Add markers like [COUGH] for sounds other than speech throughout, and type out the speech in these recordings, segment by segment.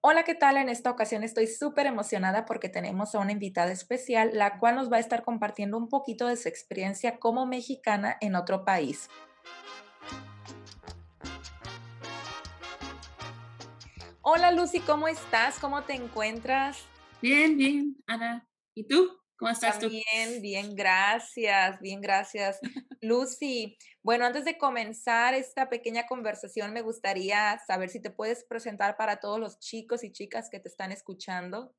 Hola, ¿qué tal? En esta ocasión estoy súper emocionada porque tenemos a una invitada especial, la cual nos va a estar compartiendo un poquito de su experiencia como mexicana en otro país. Hola Lucy, ¿cómo estás? ¿Cómo te encuentras? Bien, bien, Ana. ¿Y tú? ¿Cómo estás tú? Bien, bien, gracias, bien, gracias. [LAUGHS] Lucy, bueno, antes de comenzar esta pequeña conversación, me gustaría saber si te puedes presentar para todos los chicos y chicas que te están escuchando.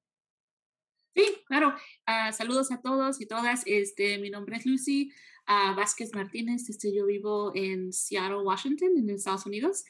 Sí, claro. Ah, saludos a todos y todas. Este, mi nombre es Lucy uh, Vázquez Martínez. Este, yo vivo en Seattle, Washington, en Estados Unidos.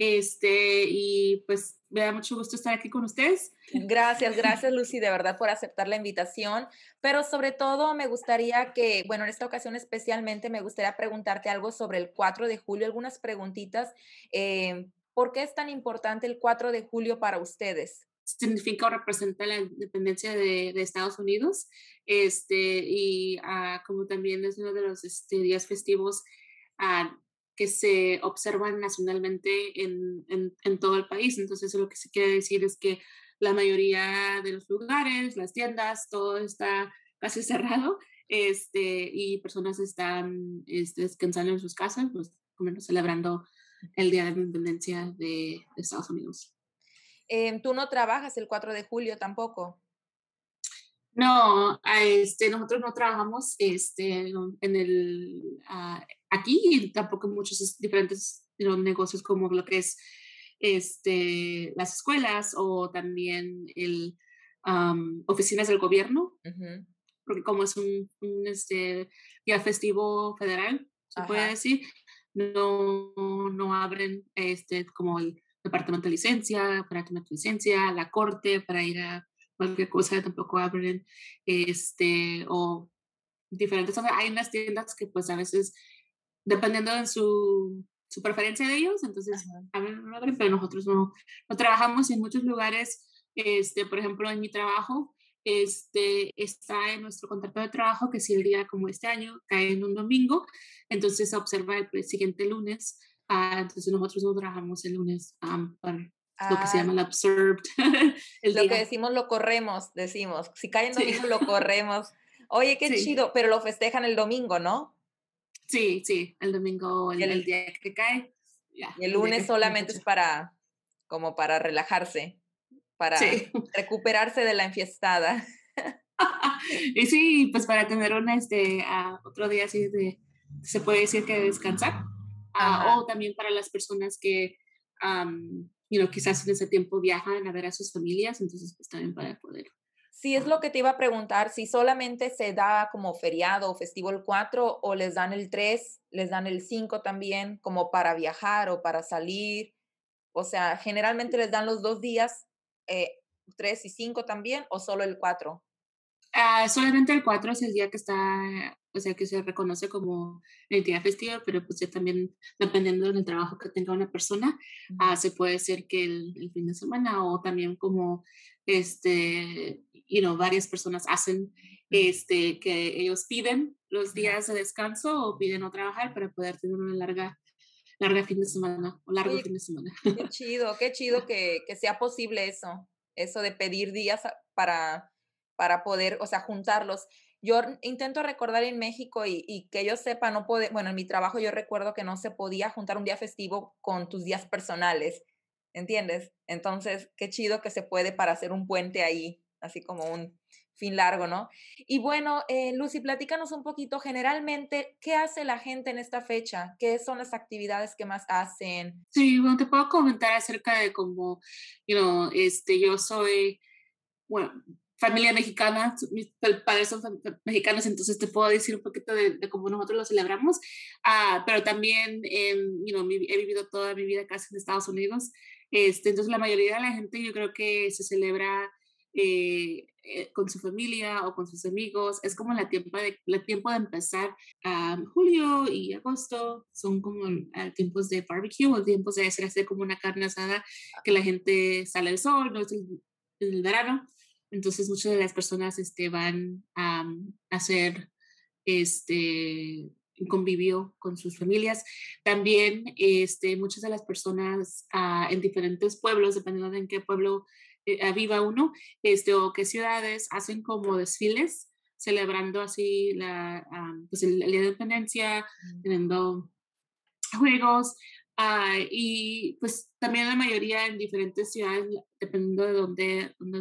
Este, y pues me da mucho gusto estar aquí con ustedes. Gracias, [LAUGHS] gracias Lucy, de verdad por aceptar la invitación. Pero sobre todo me gustaría que, bueno, en esta ocasión especialmente me gustaría preguntarte algo sobre el 4 de julio, algunas preguntitas. Eh, ¿Por qué es tan importante el 4 de julio para ustedes? significa o representa la independencia de, de Estados Unidos este, y uh, como también es uno de los este, días festivos uh, que se observan nacionalmente en, en, todo el país. Entonces, lo que se quiere decir es que la mayoría de los lugares, las tiendas, todo está casi [LAUGHS] cerrado este, y personas están este, descansando en sus casas, pues, menos celebrando el Día de la Independencia de, Estados Unidos. Em, ¿Tú no trabajas el 4 de julio tampoco? No, este, nosotros no trabajamos este, en el, uh, aquí tampoco muchos diferentes negocios como lo que es este, las escuelas o también el, oficinas del gobierno, porque como es un, este, día festivo federal, se puede decir, no, no abren este, como el departamento de licencia, para tomar licencia, la corte, para ir a cualquier cosa, tampoco abren, este, o diferentes, hay unas tiendas que pues a veces dependiendo de su, su preferencia de ellos, entonces abren, pero nosotros no, no trabajamos en muchos lugares, este, por ejemplo, en mi trabajo, este, está en nuestro contrato de trabajo que si el día como este año cae en un domingo, entonces se observa el siguiente lunes, ah, entonces nosotros no trabajamos el lunes um, para lo que se llama el ah. observed. [LAUGHS] lo que decimos lo corremos, decimos, si cae en domingo lo [LAUGHS] corremos. Oye, qué chido, pero lo festejan el domingo, ¿no? Sí, sí, el domingo, el, el día que cae. y el lunes solamente es para, como para relajarse, para [LAUGHS] recuperarse de la enfiestada. y sí, pues para tener un, este, otro día así de, se puede decir que descansar. Ah, o también para las personas que, um, you know, quizás en ese tiempo viajan a ver a sus familias, entonces pues también para poder Sí, es lo que te iba a preguntar, si solamente se da como feriado o festivo el 4 o les dan el 3, les dan el 5 también como para viajar o para salir. O sea, generalmente les dan los dos días, eh, 3 y 5 también o solo el 4. Ah, solamente el 4 es el día que está, o sea, que se reconoce como el día festivo, pero pues ya también dependiendo del trabajo que tenga una persona, uh se puede ser que el, el, fin de semana o también como este, you know, varias personas hacen este, que ellos piden los días de descanso o piden no trabajar para poder tener una larga, larga fin de semana o largo fin de semana. Qué chido, qué chido [LAUGHS] que, que, sea posible eso, eso de pedir días para, para poder, o sea, juntarlos. Yo intento recordar en México y, que yo sepa, no puede, bueno, en mi trabajo yo recuerdo que no se podía juntar un día festivo con tus días personales, ¿entiendes? Entonces, qué chido que se puede para hacer un puente ahí así como un fin largo, ¿no? Y bueno, eh, Lucy, platícanos un poquito, generalmente, ¿qué hace la gente en esta fecha? ¿Qué son las actividades que más hacen? Sí, bueno, te puedo comentar acerca de cómo, you este, yo soy, bueno, familia mexicana, mis padres son mexicanos, entonces te puedo decir un poquito de, cómo nosotros lo celebramos, ah, pero también, you know, he vivido toda mi vida casi en Estados Unidos, este, entonces la mayoría de la gente yo creo que se celebra eh, eh, con su familia o con sus amigos. Es como la tiempo de, la tiempo de empezar a julio y agosto. Son como tiempos de barbecue o tiempos de hacer, hacer como una carne asada que la gente sale al sol, no es el, verano. Entonces muchas de las personas este, van a hacer este, convivió con sus familias. También este, muchas de las personas ah, en diferentes pueblos, dependiendo de en qué pueblo eh, viva uno, este, o qué ciudades, hacen como desfiles celebrando así la, pues el, Día de Independencia, mm. teniendo juegos. Ah, y pues también la mayoría en diferentes ciudades, dependiendo de dónde, dónde,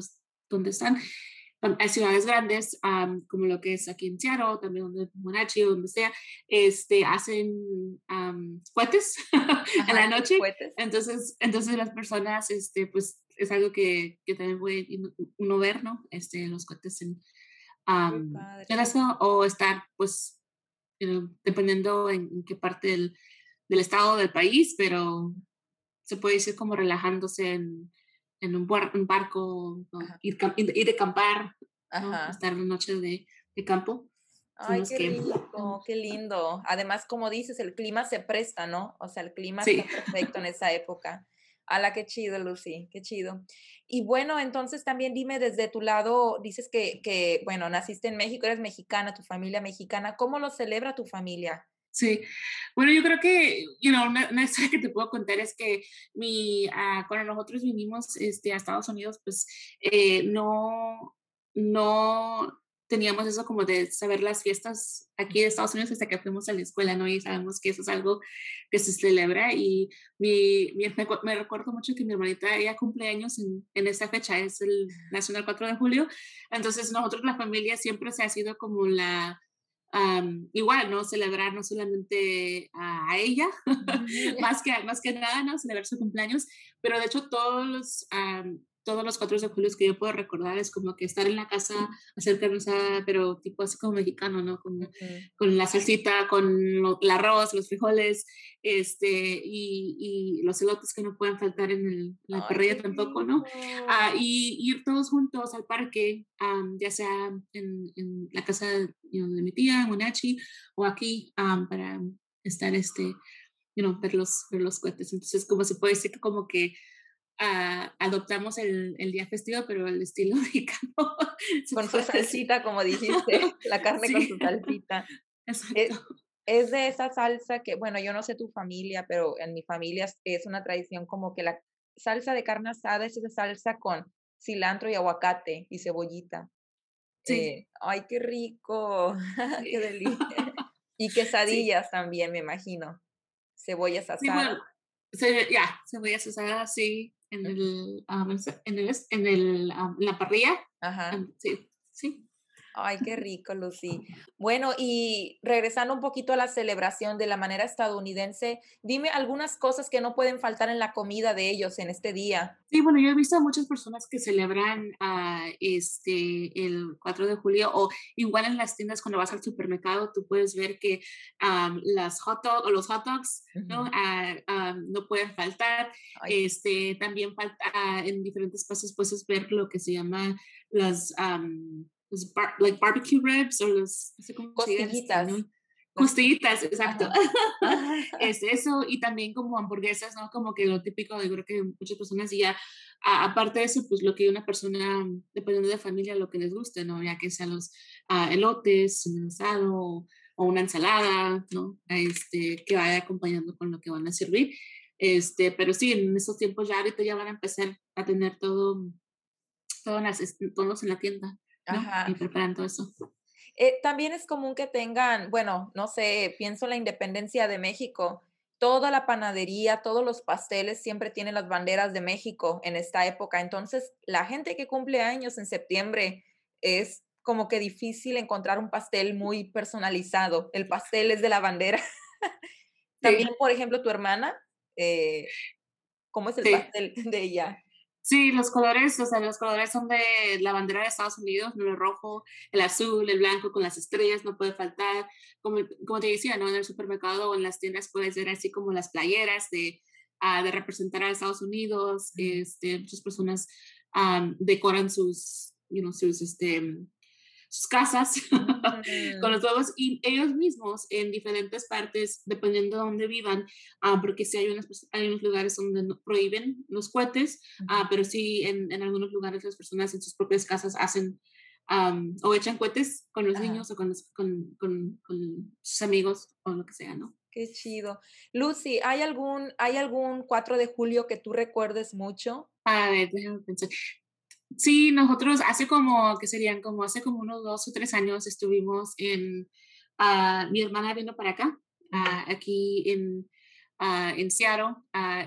dónde están, hay ciudades grandes, como lo que es aquí en Seattle, también donde Monachi o donde sea, este, hacen um, cohetes [LAUGHS] en la noche. Entonces, entonces las personas, este, pues es algo que, que también puede uno ver, ¿no? Este, los cohetes en, um, en o estar, pues, dependiendo en, qué parte del, del estado del país, pero se puede decir como relajándose en, en un, un barco, ir, ir, de acampar, estar una noche de, de campo. Ay, qué rico, qué lindo. Además, como dices, el clima se presta, ¿no? O sea, el clima está perfecto en esa época. Ala, qué chido, Lucy, qué chido. Y bueno, entonces también dime desde tu lado, dices que, que, bueno, naciste en México, eres mexicana, tu familia mexicana, ¿cómo lo celebra tu familia? Sí, bueno, yo creo que, you know, una, [LAUGHS] historia que te puedo contar es que mi, uh, cuando nosotros vinimos este, a Estados Unidos, pues eh, no, no teníamos eso como de saber las fiestas aquí de Estados Unidos hasta que fuimos a la escuela, ¿no? Y sabemos que eso es algo que se celebra y mi, mi [LAUGHS] me, recuerdo mucho que mi hermanita, ella cumple años en, en fecha, es el Nacional 4 de julio, entonces nosotros la familia siempre se ha sido como la igual, ¿no? Celebrar no solamente a, ella, [LAUGHS] más, que, más que nada, ¿no? Celebrar su cumpleaños, pero de hecho todos los, todos los 4 de julio que yo puedo recordar es como que estar en la casa, hacer carne pero tipo así como mexicano, ¿no? Como, Con la salsita, con el arroz, los frijoles, este, y, y, los elotes que no pueden faltar en, el, la parrilla tampoco, ¿no? Ah, y ir todos juntos al parque, ya sea en, en, la casa de mi tía, Monachi, o aquí, para estar, este, you know, ver los, ver los cohetes. Entonces, como se puede decir que como que adoptamos el, el, día festivo, pero el estilo [LAUGHS] mexicano. Con su salsita, como [LAUGHS] dijiste, la carne con su salsita. Es, es, de esa salsa que, bueno, yo no sé tu familia, pero en mi familia es una tradición como que la salsa de carne asada es esa salsa con cilantro y aguacate y cebollita. Sí. Eh, ay, qué rico, [LAUGHS] qué delicia. y quesadillas también, me imagino. Cebollas asadas. ya, cebollas asadas, sí en el, en el, en el, la parrilla. Ajá. Sí, sí. Ay, qué rico, Lucy. Bueno, y regresando un poquito a la celebración de la manera estadounidense, dime algunas cosas que no pueden faltar en la comida de ellos en este día. Sí, bueno, yo he visto a muchas personas que celebran uh, este, el 4 de julio o igual en las tiendas cuando vas al supermercado, tú puedes ver que las hot dogs o los hot dogs ¿no? Uh, no pueden faltar. Este, también falta en diferentes pasos puedes ver lo que se llama las los like barbecue ribs o los costillitas. Costillitas, exacto. [LAUGHS] [LAUGHS] es eso, y también como hamburguesas, ¿no? Como que lo típico, yo creo que muchas personas y ya, aparte de eso, pues lo que una persona, dependiendo de familia, lo que les guste, ¿no? Ya que sean los uh, elotes, un asado o, una ensalada, ¿no? Este, que vaya acompañando con lo que van a servir. Este, pero sí, en estos tiempos ya ahorita ya van a empezar a tener todo, todos, las, todos en la tienda. Y preparando eso. Eh, también es común que tengan, bueno, no sé, pienso en la independencia de México. Toda la panadería, todos los pasteles siempre tienen las banderas de México en esta época. Entonces, la gente que cumple años en septiembre es como que difícil encontrar un pastel muy personalizado. El pastel es de la bandera. También, por ejemplo, tu hermana, eh, ¿cómo es el pastel de ella? Sí, los colores, o sea, los colores son de la bandera de Estados Unidos, el rojo, el azul, el blanco con las estrellas, no puede faltar. Como, como te decía, ¿no? En el supermercado o en las tiendas puedes ver así como las playeras de, uh, de representar a Estados Unidos. Este, muchas personas um, decoran sus, you know, sus, este, sus casas [LAUGHS] con los huevos y ellos mismos en diferentes partes, dependiendo de dónde vivan, uh, porque sí hay, unos hay unos lugares donde no prohíben los cohetes, uh, pero sí en, en, algunos lugares las personas en sus propias casas hacen o echan cohetes con los niños o con, con, con, sus amigos o lo que sea, ¿no? Qué chido. Lucy, ¿hay algún, ¿hay algún 4 de julio que tú recuerdes mucho? A ver, déjame pensar. Sí, nosotros hace como, que serían como hace como unos dos o tres años estuvimos en, uh, mi hermana vino para acá, uh, aquí en, uh, en Seattle,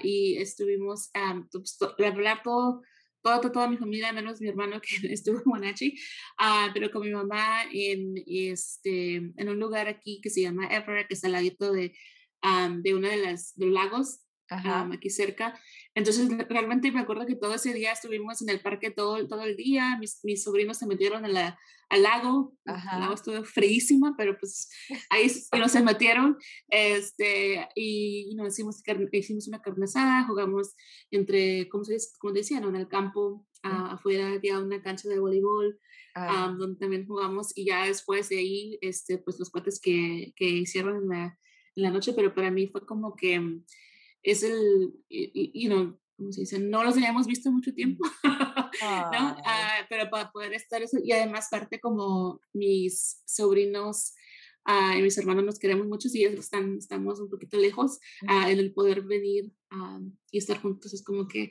y estuvimos um, hablar todo, todo, toda mi familia, menos mi hermano [LAUGHS] que estuvo en Monachi, pero con mi mamá en, este, en un lugar aquí que se llama Everett, que está al ladito de, de uno de, de los lagos aquí cerca. Entonces, realmente me acuerdo que todo ese día estuvimos en el parque todo, todo el día, mis, mis sobrinos se metieron al lago, el lago estuvo fríísima, pero pues [LAUGHS] ahí nos se metieron, este, y, nos hicimos, hicimos una carne asada, jugamos entre, ¿cómo se dice? Como decían, en el campo, afuera había una cancha de voleibol, ah. donde también jugamos, y ya después de ahí, este, pues los cuates que, que hicieron en la, en la noche, pero para mí fue como que es el, you know, como se dice, no los habíamos visto mucho tiempo, [LAUGHS] ¿no? Ah, pero para poder estar eso, y además parte como mis sobrinos uh, y mis hermanos nos queremos mucho y ellos están, estamos un poquito lejos, uh, en el poder venir y estar juntos es como que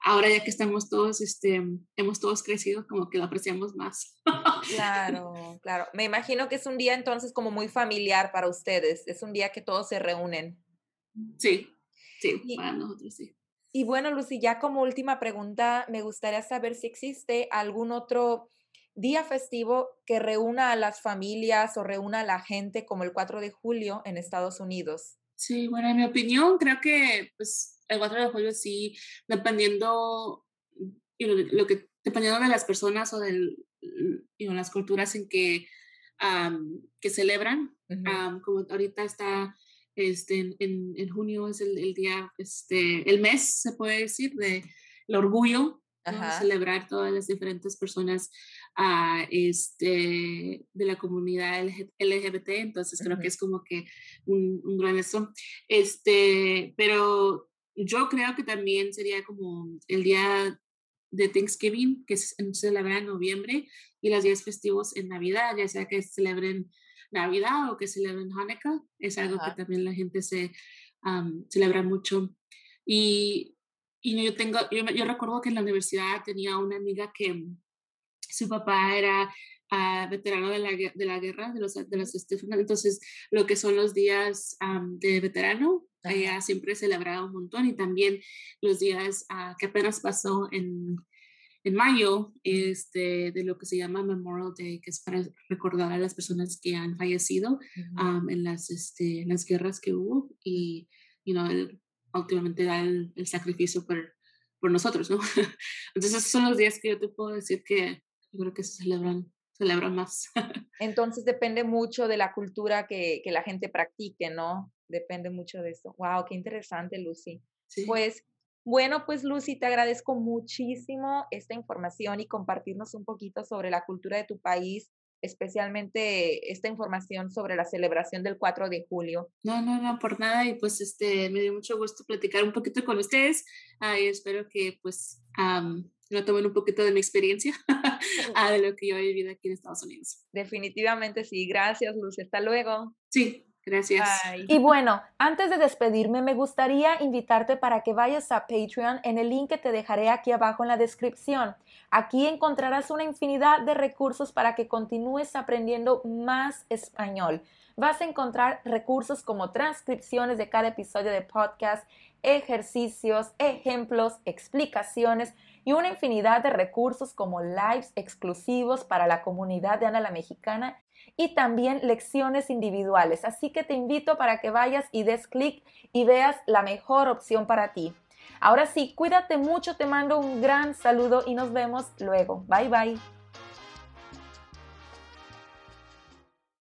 ahora ya que estamos todos, este, hemos todos crecido, como que lo apreciamos más. claro, claro. Me imagino que es un día entonces como muy familiar para ustedes, es un día que todos se reúnen. Sí, Sí, y, para nosotros sí. Y bueno, Lucy, ya como última pregunta, me gustaría saber si existe algún otro día festivo que reúna a las familias o reúna a la gente como el 4 de julio en Estados Unidos. Sí, bueno, en mi opinión, creo que pues, el 4 de julio sí, dependiendo, lo, que, dependiendo de las personas o de las culturas en que, que celebran, como ahorita está este, en, en, junio es el, el, día, este, el mes, se puede decir, de el orgullo, celebrar todas las diferentes personas uh, este, de la comunidad LGBT, entonces creo que es como que un, un, gran eso. Este, pero yo creo que también sería como el día de Thanksgiving, que se celebra en noviembre, y los días festivos en Navidad, ya sea que celebren Navidad o que celebren Hanukkah, es algo que también la gente se celebra mucho. Y, y yo, tengo, yo, yo, recuerdo que en la universidad tenía una amiga que su papá era ah, veterano de la, de la guerra, de los, de los entonces lo que son los días de veterano, ella siempre celebraba un montón y también los días ah, que apenas pasó en en mayo este, de lo que se llama Memorial Day, que es para recordar a las personas que han fallecido en, las, este, las guerras que hubo y you know, últimamente da el, sacrificio por, por nosotros, ¿no? [LAUGHS] Entonces esos son los días que yo te puedo decir que yo creo que se celebran, celebran más. [LAUGHS] Entonces depende mucho de la cultura que, que la gente practique, ¿no? Depende mucho de eso. Wow, qué interesante, Lucy. Sí. Pues bueno, pues Lucy, te agradezco muchísimo esta información y compartirnos un poquito sobre la cultura de tu país, especialmente esta información sobre la celebración del 4 de julio. No, no, no, por nada. Y pues este, me dio mucho gusto platicar un poquito con ustedes y espero que pues lo tomen un poquito de mi experiencia [LAUGHS] [LAUGHS] de lo que yo he vivido aquí en Estados Unidos. Definitivamente sí. Gracias, Lucy. Hasta luego. Sí, Gracias. Y bueno, antes de despedirme, me gustaría invitarte para que vayas a Patreon en el link que te dejaré aquí abajo en la descripción. Aquí encontrarás una infinidad de recursos para que continúes aprendiendo más español. Vas a encontrar recursos como transcripciones de cada episodio de podcast, ejercicios, ejemplos, explicaciones y una infinidad de recursos como lives exclusivos para la comunidad de Ana la Mexicana y también lecciones individuales. Así que te invito para que vayas y des clic y veas la mejor opción para ti. Ahora sí, cuídate mucho, te mando un gran saludo y nos vemos luego. Bye bye.